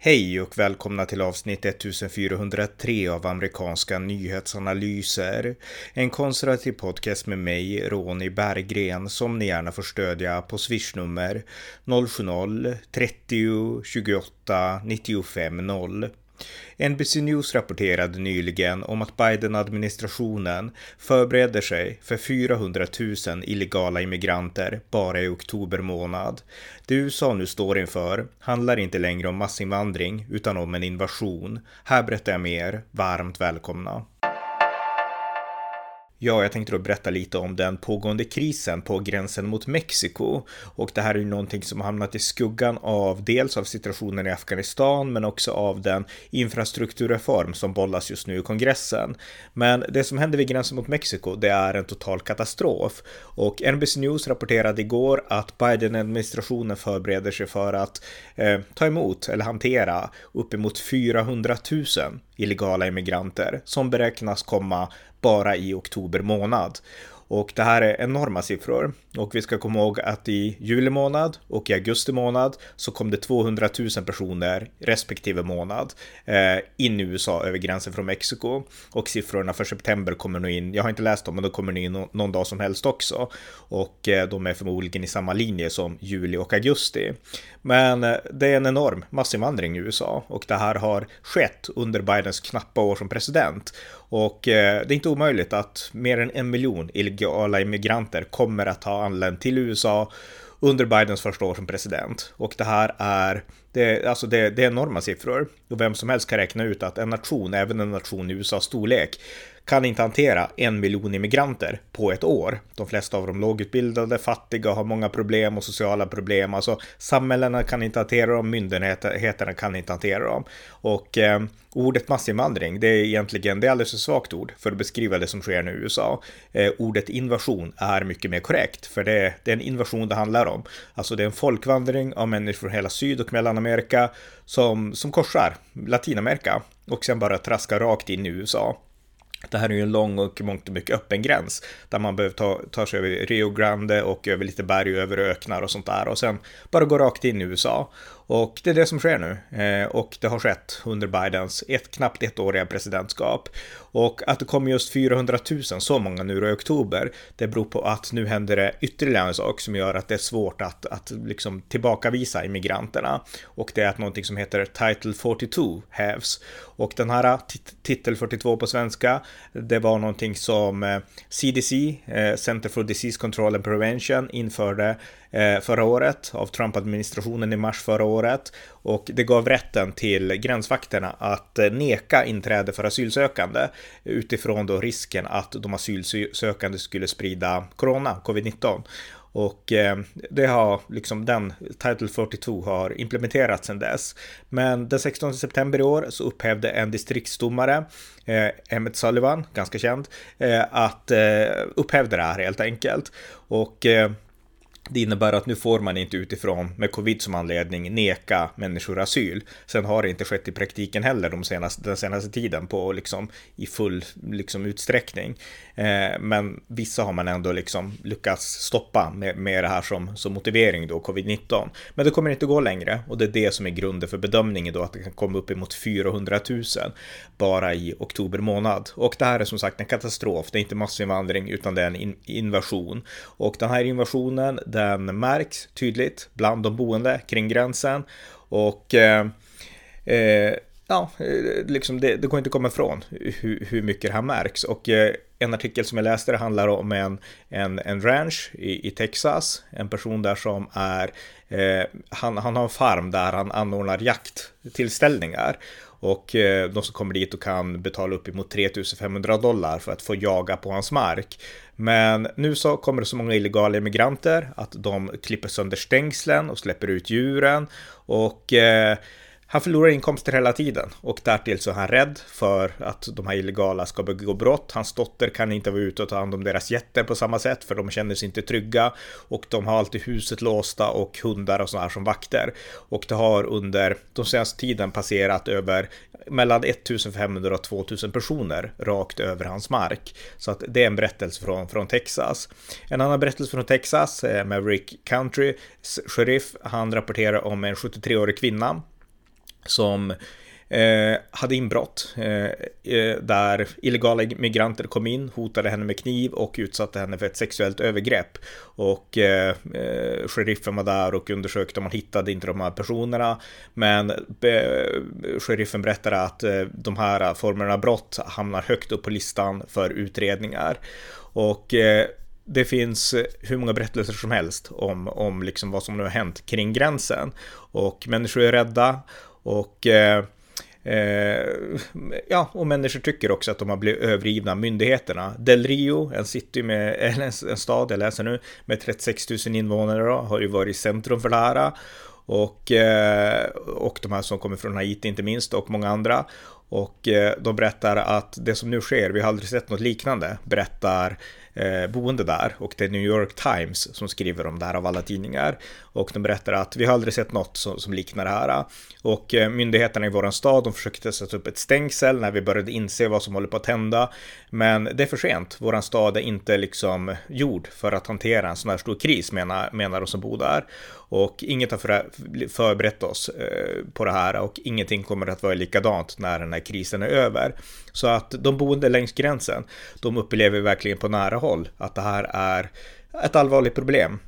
Hej och välkomna till avsnitt 1403 av amerikanska nyhetsanalyser. En konservativ podcast med mig, Ronny Berggren, som ni gärna får stödja på swishnummer 070-30 28 95 0. NBC News rapporterade nyligen om att Biden-administrationen förbereder sig för 400 000 illegala immigranter bara i oktober månad. Det USA nu står inför handlar inte längre om massinvandring utan om en invasion. Här berättar jag mer. Varmt välkomna! Ja, jag tänkte då berätta lite om den pågående krisen på gränsen mot Mexiko. Och det här är ju någonting som har hamnat i skuggan av dels av situationen i Afghanistan, men också av den infrastrukturreform som bollas just nu i kongressen. Men det som händer vid gränsen mot Mexiko, det är en total katastrof. Och NBC News rapporterade igår att Biden-administrationen förbereder sig för att eh, ta emot eller hantera uppemot 400 000 illegala immigranter som beräknas komma bara i oktober månad. Och det här är enorma siffror. Och vi ska komma ihåg att i juli månad och i augusti månad så kom det 200 000 personer respektive månad eh, in i USA över gränsen från Mexiko. Och siffrorna för september kommer nog in, jag har inte läst dem, men de kommer nog in någon dag som helst också. Och eh, de är förmodligen i samma linje som juli och augusti. Men eh, det är en enorm massinvandring i USA och det här har skett under Bidens knappa år som president. Och eh, det är inte omöjligt att mer än en miljon illegala immigranter kommer att ha anlänt till USA under Bidens första år som president. Och det här är, det, alltså det, det är enorma siffror. Och vem som helst kan räkna ut att en nation, även en nation i USAs storlek, kan inte hantera en miljon immigranter på ett år. De flesta av dem lågutbildade, fattiga, har många problem och sociala problem. Alltså samhällena kan inte hantera dem, myndigheterna kan inte hantera dem. Och eh, ordet massinvandring, det är egentligen, det är alldeles för svagt ord för att beskriva det som sker nu i USA. Eh, ordet invasion är mycket mer korrekt, för det, det är en invasion det handlar om. Alltså det är en folkvandring av människor från hela Syd och Mellanamerika som, som korsar Latinamerika och sen bara traskar rakt in i USA. Det här är ju en lång och mångt och mycket öppen gräns där man behöver ta, ta sig över Rio Grande och över lite berg och över öknar och sånt där och sen bara gå rakt in i USA. Och det är det som sker nu. Eh, och det har skett under Bidens ett, knappt ettåriga presidentskap. Och att det kommer just 400 000, så många nu i oktober, det beror på att nu händer det ytterligare en sak som gör att det är svårt att, att liksom tillbakavisa immigranterna. Och det är att någonting som heter Title 42 hävs. Och den här titel 42 på svenska, det var någonting som eh, CDC, eh, Center for Disease Control and Prevention, införde eh, förra året av Trump-administrationen i mars förra året och det gav rätten till gränsvakterna att eh, neka inträde för asylsökande utifrån då risken att de asylsökande skulle sprida corona, covid-19. Och eh, det har liksom den Title 42 har implementerats sedan dess. Men den 16 september i år så upphävde en distriktsdomare, eh, Emmett Sullivan, ganska känd, eh, att eh, upphävde det här helt enkelt. Och eh, det innebär att nu får man inte utifrån med covid som anledning neka människor asyl. Sen har det inte skett i praktiken heller de senaste, den senaste tiden på liksom i full liksom utsträckning. Eh, men vissa har man ändå liksom lyckats stoppa med, med det här som, som motivering då, covid-19. Men det kommer inte gå längre och det är det som är grunden för bedömningen då att det kan komma upp emot 400 000 bara i oktober månad. Och det här är som sagt en katastrof. Det är inte massinvandring utan det är en in invasion. Och den här invasionen den märks tydligt bland de boende kring gränsen. Och eh, eh, ja, eh, liksom det, det, går inte att komma ifrån hur, hur mycket det här märks. Och eh, en artikel som jag läste det handlar om en, en, en ranch i, i Texas. En person där som är, eh, han, han har en farm där han anordnar jakttillställningar. Och eh, de som kommer dit och kan betala upp emot 3500 dollar för att få jaga på hans mark. Men nu så kommer det så många illegala immigranter att de klipper sönder stängslen och släpper ut djuren. Och eh, han förlorar inkomster hela tiden och därtill så är han rädd för att de här illegala ska begå brott. Hans dotter kan inte vara ute och ta hand om deras jätter på samma sätt för de känner sig inte trygga och de har alltid huset låsta och hundar och sådana här som vakter. Och det har under de senaste tiden passerat över mellan 1500 och 2000 personer rakt över hans mark. Så att det är en berättelse från, från Texas. En annan berättelse från Texas, eh, Maverick Country, sheriff, han rapporterar om en 73-årig kvinna som eh, hade inbrott eh, eh där illegala migranter kom in, hotade henne med kniv och utsatte henne för ett sexuellt övergrepp. Och eh, eh sheriffen var där och undersökte om man hittade inte de här personerna. Men sheriffen berättade att eh, de här formerna av brott hamnar högt upp på listan för utredningar. Och eh, det finns hur många berättelser som helst om, om liksom vad som nu har hänt kring gränsen. Och människor är rädda och eh, Eh, ja, och människor tycker också att de har blivit övergivna av myndigheterna. Del Rio, en city med, en, en stad, jag läser nu, med 36 000 invånare då, har ju varit centrum för det här. Och, eh, och de här som kommer från Haiti inte minst och många andra. Och eh, de berättar att det som nu sker, vi har aldrig sett något liknande, berättar eh, boende där och det är New York Times som skriver om det här av alla tidningar. Och de berättar att vi har aldrig sett något som, som liknar det här. Och eh, myndigheterna i våran stad, de försökte sätta upp ett stängsel när vi började inse vad som håller på att hända. Men det är för sent. Våran stad är inte liksom gjord för att hantera en sån här stor kris menar, menar de som bor där. Och inget har för, förberett oss eh, på det här och ingenting kommer att vara likadant när den här krisen är över. Så att de boende längs gränsen, de upplever verkligen på nära håll att det här är ett allvarligt problem.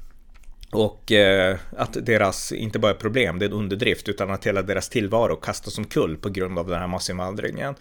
Och eh, att deras, inte bara problem, det är en underdrift, utan att hela deras tillvaro kastas omkull på grund av den här massinvandringen.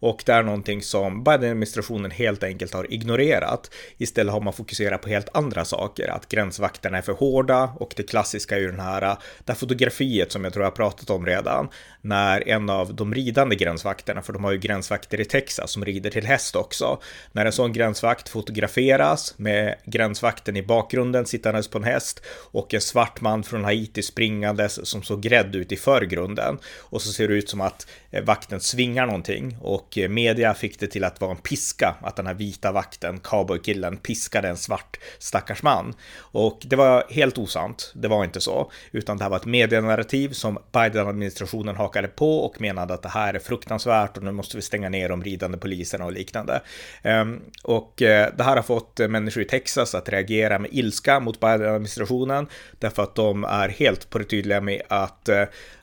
Och det är någonting som Biden-administrationen helt enkelt har ignorerat. Istället har man fokuserat på helt andra saker, att gränsvakterna är för hårda och det klassiska är ju den här, äh, det här fotografiet som jag tror jag har pratat om redan, när en av de ridande gränsvakterna, för de har ju gränsvakter i Texas som rider till häst också, när en sån gränsvakt fotograferas med gränsvakten i bakgrunden sittandes på en häst och en svart man från Haiti springandes som såg rädd ut i förgrunden. Och så ser det ut som att äh, vakten svingar någonting och och eh, media fick det till att vara en piska, att den här vita vakten, cowboykillen, piskade en svart stackars man. Och det var helt osant, det var inte så, utan det här var ett medienarrativ som Biden-administrationen hakade på och menade att det här är fruktansvärt och nu måste vi stänga ner de ridande poliserna och liknande. Ehm, och eh, det här har fått eh, människor i Texas att reagera med ilska mot Biden-administrationen därför att de är helt på det tydliga med att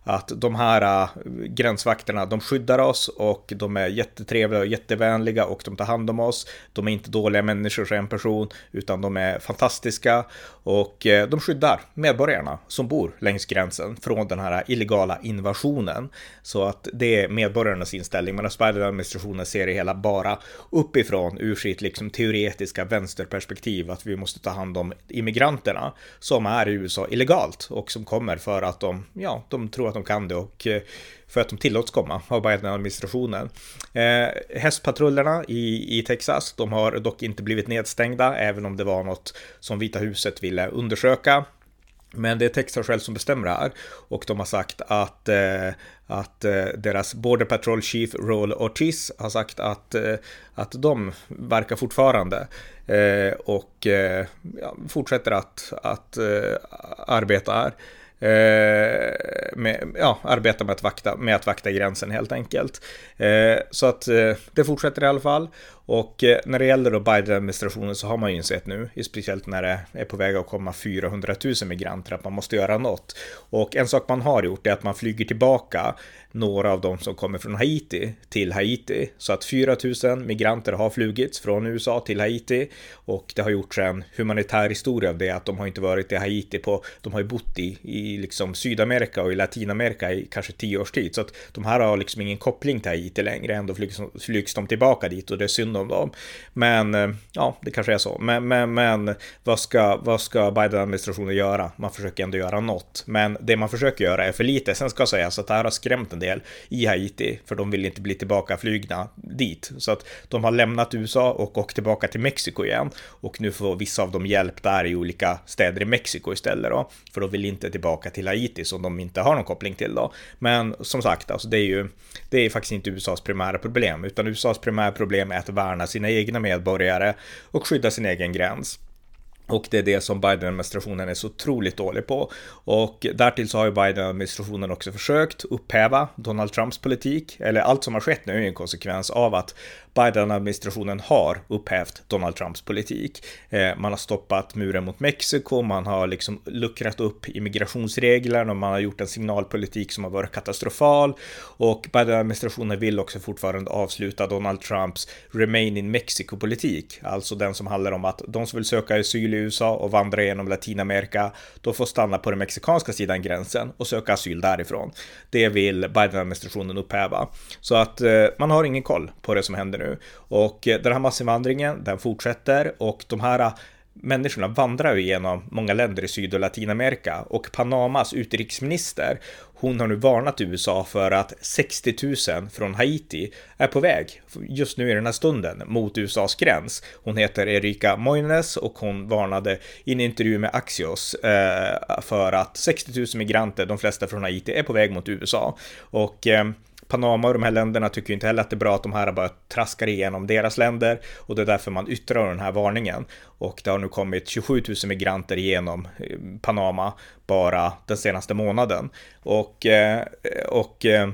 att de här gränsvakterna, de skyddar oss och de är jättetrevliga och jättevänliga och de tar hand om oss. De är inte dåliga människor som en person, utan de är fantastiska och eh, de skyddar medborgarna som bor längs gränsen från den här illegala invasionen. Så att det är medborgarnas inställning, Medan Biden-administrationen ser det hela bara uppifrån ur sitt liksom teoretiska vänsterperspektiv att vi måste ta hand om immigranterna som är i USA illegalt och som kommer för att de, ja, de tror att de kan det och eh, för att de tillåts komma av Biden-administrationen. Eh, hästpatrullerna i, i Texas, de har dock inte blivit nedstängda, även om det var något som Vita huset ville undersöka. Men det är Texas själv som bestämmer det här och de har sagt att, eh, att eh, deras Border Patrol Chief Roll Ortiz har sagt att, eh, att de verkar fortfarande eh, och eh, ja, fortsätter att, att eh, arbeta här. Eh, med, ja, arbeta med att, vakta, med att vakta gränsen helt enkelt. Eh, så att eh, det fortsätter i alla fall. Och när det gäller då Biden-administrationen så har man ju insett nu, speciellt när det är på väg att komma 400 000 migranter, att man måste göra något. Och en sak man har gjort är att man flyger tillbaka några av dem som kommer från Haiti till Haiti. Så att 4 000 migranter har flugits från USA till Haiti och det har gjorts en humanitär historia av det, att de har inte varit i Haiti på, de har ju bott i, i liksom Sydamerika och i Latinamerika i kanske tio års tid. Så att de här har liksom ingen koppling till Haiti längre, ändå flygs, flygs de tillbaka dit och det är synd om dem. Men eh, ja, det kanske är så. Men, men, men vad ska, vad ska Biden-administrationen göra? Man försöker ändå göra något. Men det man försöker göra är för lite. Sen ska sägas att det här har skrämt en del i Haiti, för de vill inte bli tillbaka flygna dit. Så att de har lämnat USA och åkt tillbaka till Mexiko igen. Och nu får vissa av dem hjälp där i olika städer i Mexiko istället då. För de vill inte tillbaka till Haiti som de inte har någon koppling till då. Men som sagt, alltså det är ju, det är faktiskt inte USAs primära problem, utan USAs primära problem är att värna sina egna medborgare och skydda sin egen gräns. Och det är det som Biden-administrationen är så otroligt dålig på. Och därtill så har ju Biden-administrationen också försökt upphäva Donald Trumps politik, eller allt som har skett nu är en konsekvens av att Biden-administrationen har upphävt Donald Trumps politik. Eh, man har stoppat muren mot Mexiko, man har liksom luckrat upp immigrationsreglerna och man har gjort en signalpolitik som har varit katastrofal och Biden-administrationen vill också fortfarande avsluta Donald Trumps Remain in Mexico-politik, alltså den som handlar om att de som vill söka asyl i USA och vandra genom Latinamerika, de får stanna på den mexikanska sidan gränsen och söka asyl därifrån. Det vill Biden-administrationen upphäva. Så att eh, man har ingen koll på det som händer nu. Och eh, den här massinvandringen, den fortsätter och de här eh, människorna vandrar ju genom många länder i Syd och Latinamerika och Panamas utrikesminister, hon har nu varnat USA för att 60 000 från Haiti är på väg just nu i den här stunden mot USAs gräns. Hon heter Erika Moines och hon varnade i en intervju med Axios eh, för att 60 000 migranter, de flesta från Haiti, är på väg mot USA. Och eh, Panama och de här länderna tycker inte heller att det är bra att de här bara traskar igenom deras länder och det är därför man yttrar den här varningen. Och det har nu kommit 27 000 migranter igenom eh, Panama bara den senaste månaden. Och, eh, och eh,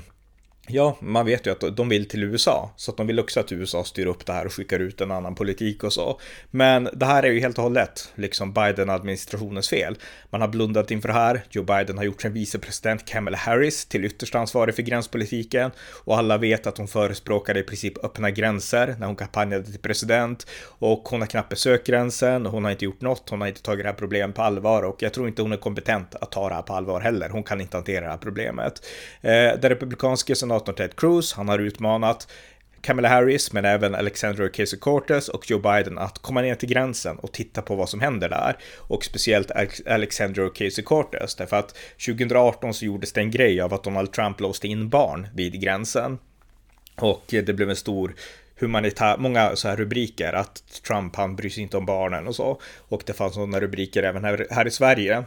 Ja, man vet ju att de vill till USA, så att de vill också att USA styr upp det här och skickar ut en annan politik och så. Men det här är ju helt och hållet liksom Biden-administrationens fel. Man har blundat inför det här. Joe Biden har gjort sin vicepresident Kamala Harris till ytterst ansvarig för gränspolitiken och alla vet att hon förespråkade i princip öppna gränser när hon kampanjade till president och hon har knappt besökt gränsen och hon har inte gjort något. Hon har inte tagit det här problemet på allvar och jag tror inte hon är kompetent att ta det här på allvar heller. Hon kan inte hantera det här problemet. Eh, det republikanska senatorn Ted Cruz, han har utmanat Kamala Harris, men även Alexandra Ocasio-Cortez och Joe Biden att komma ner till gränsen och titta på vad som händer där. Och speciellt Alexandra Ocasio-Cortez, därför att 2018 så gjordes det en grej av att Donald Trump låste in barn vid gränsen. Och det blev en stor humanitär, många så här rubriker att Trump han bryr sig inte om barnen och så. Och det fanns sådana rubriker även här, här i Sverige.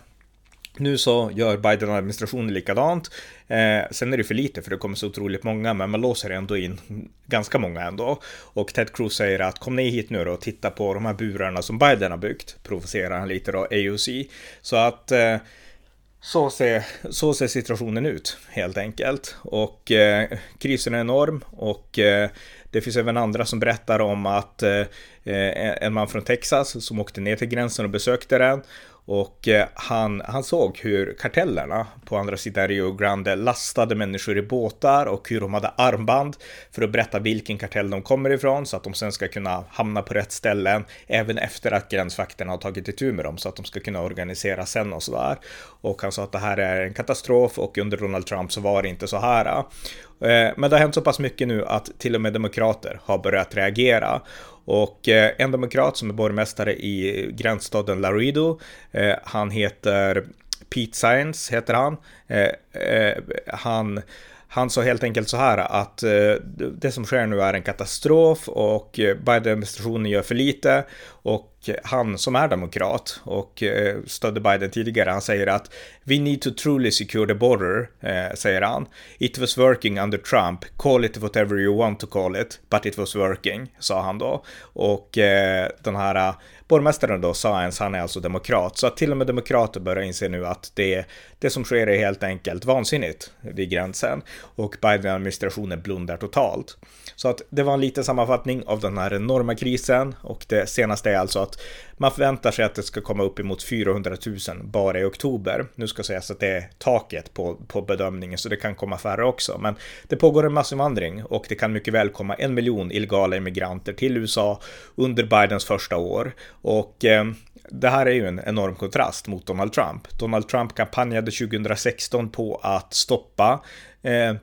Nu så gör Biden-administrationen likadant. Eh, sen är det för lite för det kommer så otroligt många, men man låser ändå in ganska många ändå. Och Ted Cruz säger att kom ni hit nu då och titta på de här burarna som Biden har byggt. Provocerar han lite då, AOC. Så att eh, så ser, så ser situationen ut helt enkelt. Och eh, krisen är enorm och eh, det finns även andra som berättar om att eh, eh en man från Texas som åkte ner till gränsen och besökte den och eh, han, han såg hur kartellerna på andra sidan Rio Grande lastade människor i båtar och hur de hade armband för att berätta vilken kartell de kommer ifrån så att de sen ska kunna hamna på rätt ställen även efter att gränsvakterna har tagit itu med dem så att de ska kunna organisera sen och sådär. Och han sa att det här är en katastrof och under Donald Trump så var det inte så här. Eh, men det har hänt så pass mycket nu att till och med demokrater har börjat reagera. Och eh, en demokrat som är borgmästare i gränsstaden Laredo, eh, han heter Pete Science, heter han. Eh, han han sa helt enkelt så här att eh, det som sker nu är en katastrof och eh, Biden-administrationen gör för lite och han som är demokrat och eh, stödde Biden tidigare, han säger att We need to truly secure the border, säger han. It was working under Trump, call it whatever you want to call it, but it was working, sa han då. Och den här borgmästaren då, Science, han är alltså demokrat. Så att till och med demokrater börjar inse nu att det, det som sker är helt enkelt vansinnigt vid gränsen. Och Biden-administrationen blundar totalt. Så att det var en liten sammanfattning av den här enorma krisen och det senaste är alltså att man förväntar sig att det ska komma upp emot 400 000 bara i oktober. Nu ska sägas att det är taket på, på bedömningen så det kan komma färre också. Men det pågår en massinvandring och det kan mycket väl komma en miljon illegala immigranter till USA under Bidens första år. Och eh, det här är ju en enorm kontrast mot Donald Trump. Donald Trump kampanjade 2016 på att stoppa eh,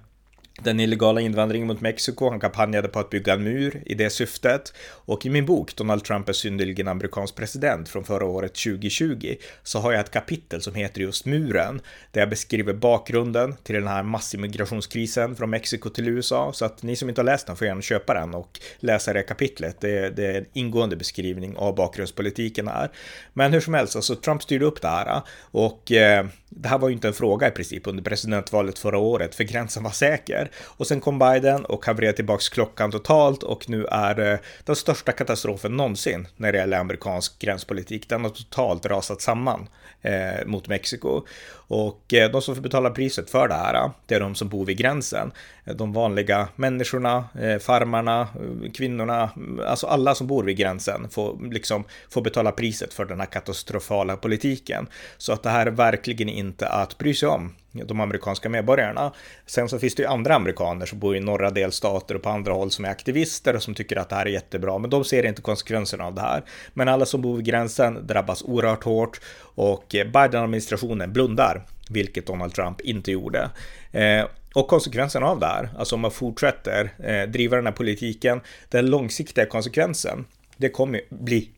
den illegala invandringen mot Mexiko. Han kampanjade på att bygga en mur i det syftet. Och i min bok Donald Trump är synnerligen amerikansk president från förra året 2020 så har jag ett kapitel som heter just muren där jag beskriver bakgrunden till den här massimmigrationskrisen från Mexiko till USA. Så att ni som inte har läst den får gärna köpa den och läsa det kapitlet. Det, det är en ingående beskrivning av bakgrundspolitiken här. Men hur som helst, alltså Trump styrde upp det här och eh, det här var ju inte en fråga i princip under presidentvalet förra året, för gränsen var säker. Och sen kom Biden och havererade tillbaks klockan totalt och nu är det den största katastrofen någonsin när det gäller amerikansk gränspolitik. Den har totalt rasat samman eh, mot Mexiko. Och eh, de som får betala priset för det här, eh, det är de som bor vid gränsen. Eh, de vanliga människorna, eh, farmarna, kvinnorna, mm, alltså alla som bor vid gränsen får liksom får betala priset för den här katastrofala politiken. Så att det här är verkligen inte inte att bry sig om de amerikanska medborgarna. Sen så finns det ju andra amerikaner som bor i norra delstater och på andra håll som är aktivister och som tycker att det här är jättebra, men de ser inte konsekvenserna av det här. Men alla som bor vid gränsen drabbas oerhört hårt och Biden-administrationen blundar, vilket Donald Trump inte gjorde. Eh, och konsekvensen av det här, alltså om man fortsätter eh, driva den här politiken, den långsiktiga konsekvensen, det kommer bli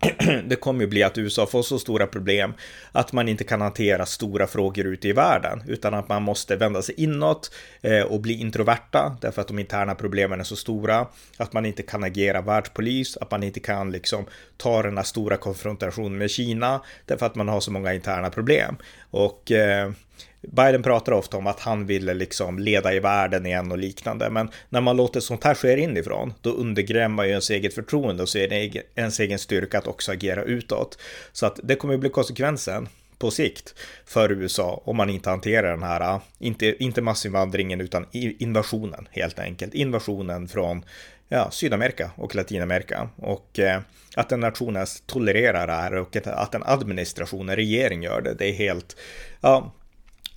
det kommer ju bli att USA får så stora problem att man inte kan hantera stora frågor ute i världen, utan att man måste vända sig inåt eh, och bli introverta därför att de interna problemen är så stora, att man inte kan agera världspolis, att man inte kan liksom ta den här stora konfrontationen med Kina därför att man har så många interna problem. Och eh, Biden pratar ofta om att han ville liksom leda i världen igen och liknande, men när man låter sånt här ske inifrån, då undergräver man ju ens eget förtroende och så är det ens egen styrka att också agera utåt. Så att det kommer att bli konsekvensen på sikt för USA om man inte hanterar den här, inte, inte massinvandringen utan invasionen helt enkelt. Invasionen från ja, Sydamerika och Latinamerika och eh, att en nation ens tolererar det här och att en administration, en regering gör det, det är helt, ja,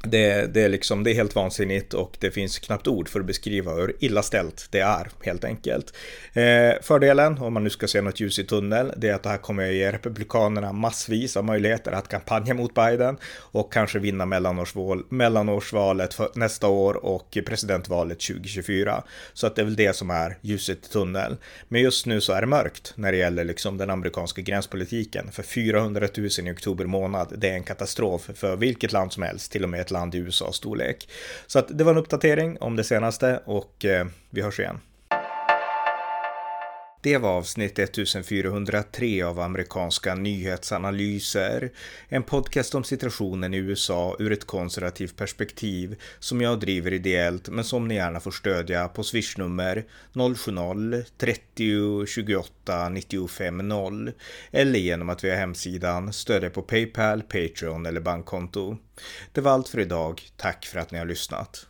det, det, är liksom, det är helt vansinnigt och det finns knappt ord för att beskriva hur illa ställt det är helt enkelt. Eh, fördelen, om man nu ska se något ljus i tunnel, det är att det här kommer att ge Republikanerna massvis av möjligheter att kampanja mot Biden och kanske vinna mellanårsval, mellanårsvalet för nästa år och presidentvalet 2024. Så att det är väl det som är ljuset i tunneln. Men just nu så är det mörkt när det gäller liksom den amerikanska gränspolitiken. För 400 000 i oktober månad, det är en katastrof för vilket land som helst, till och med ett land i USA storlek. Så att det var en uppdatering om det senaste och eh, vi hörs igen. Det var avsnitt 1403 av amerikanska nyhetsanalyser. En podcast om situationen i USA ur ett konservativt perspektiv som jag driver ideellt men som ni gärna får stödja på swishnummer 070-30 28 95 0 eller genom att via hemsidan stödja på Paypal, Patreon eller bankkonto. Det var allt för idag. Tack för att ni har lyssnat.